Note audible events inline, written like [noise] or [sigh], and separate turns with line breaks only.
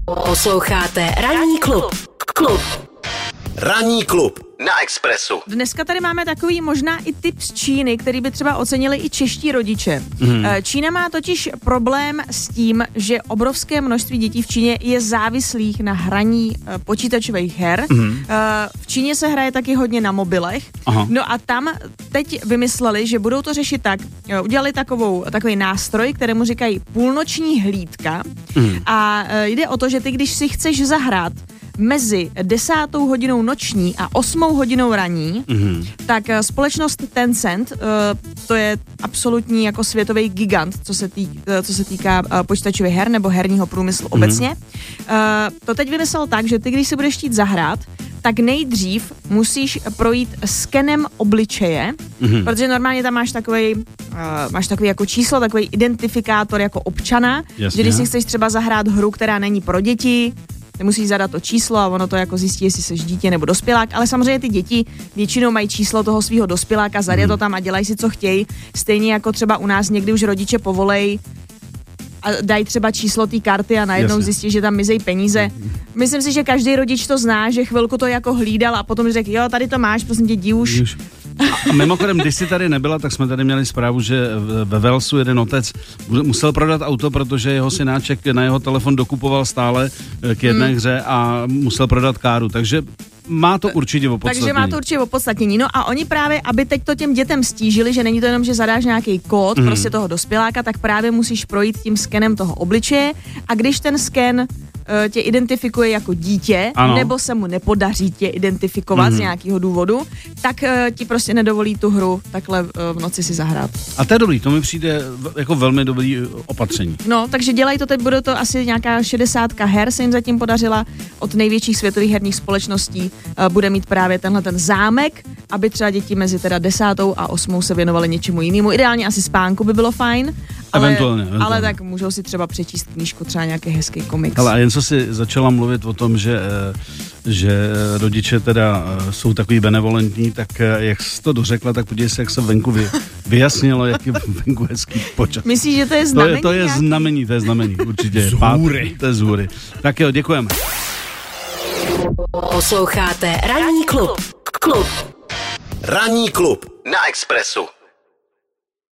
Posloucháte Ranní klub. Klub.
Ranní klub na Expressu.
Dneska tady máme takový možná i tip z Číny, který by třeba ocenili i čeští rodiče. Mm. Čína má totiž problém s tím, že obrovské množství dětí v Číně je závislých na hraní eh, počítačových her. Mm. V Číně se hraje taky hodně na mobilech.
Aha.
No a tam teď vymysleli, že budou to řešit tak. Udělali takovou, takový nástroj, kterému říkají půlnoční hlídka. Mm. A jde o to, že ty, když si chceš zahrát mezi desátou hodinou noční a osmou hodinou raní, mm-hmm. tak eh, společnost Tencent, eh, to je absolutní jako světový gigant, co se, tý, eh, co se týká počítačových her nebo herního průmyslu mm-hmm. obecně, to teď vymyslel tak, že ty, když si budeš chtít zahrát, tak nejdřív musíš projít skenem obličeje, mm-hmm. protože normálně tam máš takový, uh, máš takový jako číslo, takový identifikátor jako občana,
Jasně.
že když si chceš třeba zahrát hru, která není pro děti, ty musíš zadat to číslo a ono to jako zjistí, jestli jsi dítě nebo dospělák, ale samozřejmě ty děti většinou mají číslo toho svého dospěláka, zadat to tam a dělají si, co chtějí. Stejně jako třeba u nás někdy už rodiče povolej a dají třeba číslo té karty a najednou
Jasně.
zjistí, že tam mizejí peníze. Myslím si, že každý rodič to zná, že chvilku to jako hlídal a potom řekl, jo, tady to máš, prosím tě, jdi už.
Už. A- mimochodem, když jsi tady nebyla, tak jsme tady měli zprávu, že ve Velsu jeden otec mu- musel prodat auto, protože jeho synáček na jeho telefon dokupoval stále eh, k jedné
Hmm.
hře a musel prodat káru. Takže má to určitě opodstatnění.
Takže má to určitě opodstatnění. No a oni právě, aby teď to těm dětem stížili, že není to jenom, že zadáš nějaký kód mm. prostě toho dospěláka, tak právě musíš projít tím skenem toho obličeje a když ten sken tě identifikuje jako dítě,
Ano.
nebo se mu nepodaří tě identifikovat mm. z nějakého důvodu, tak eh, ti prostě nedovolí tu hru takhle eh, v noci si zahrát.
A to je dobrý, to mi přijde jako velmi dobrý eh, opatření.
No, takže dělají to teď, bude to asi nějaká 60 her se jim zatím podařila od největších světových herních společností. eh, Bude mít právě tenhle ten zámek, aby třeba děti mezi teda desátou a osmou se věnovaly něčemu jinému. Ideálně asi spánku by bylo fajn. Ale,
Eventuálně, eventuálně.
ale tak můžou si třeba přečíst knížku, třeba nějaký hezký komiks.
Ale a jen co si začala mluvit o tom, že, eh, že rodiče teda eh, jsou takový benevolentní, tak eh, jak jsi to dořekla, tak podívej se, jak se venku vy, vyjasnilo, jak je [laughs] venku hezký počas.
Myslíš, že to je
To
znamení?
je, to je znamení, to je znamení, určitě.
Z
Pát-
hůry.
To je z hůry. Tak jo, děkujeme.
Posloucháte Ranní klub. Klub.
Ranní klub na Expressu.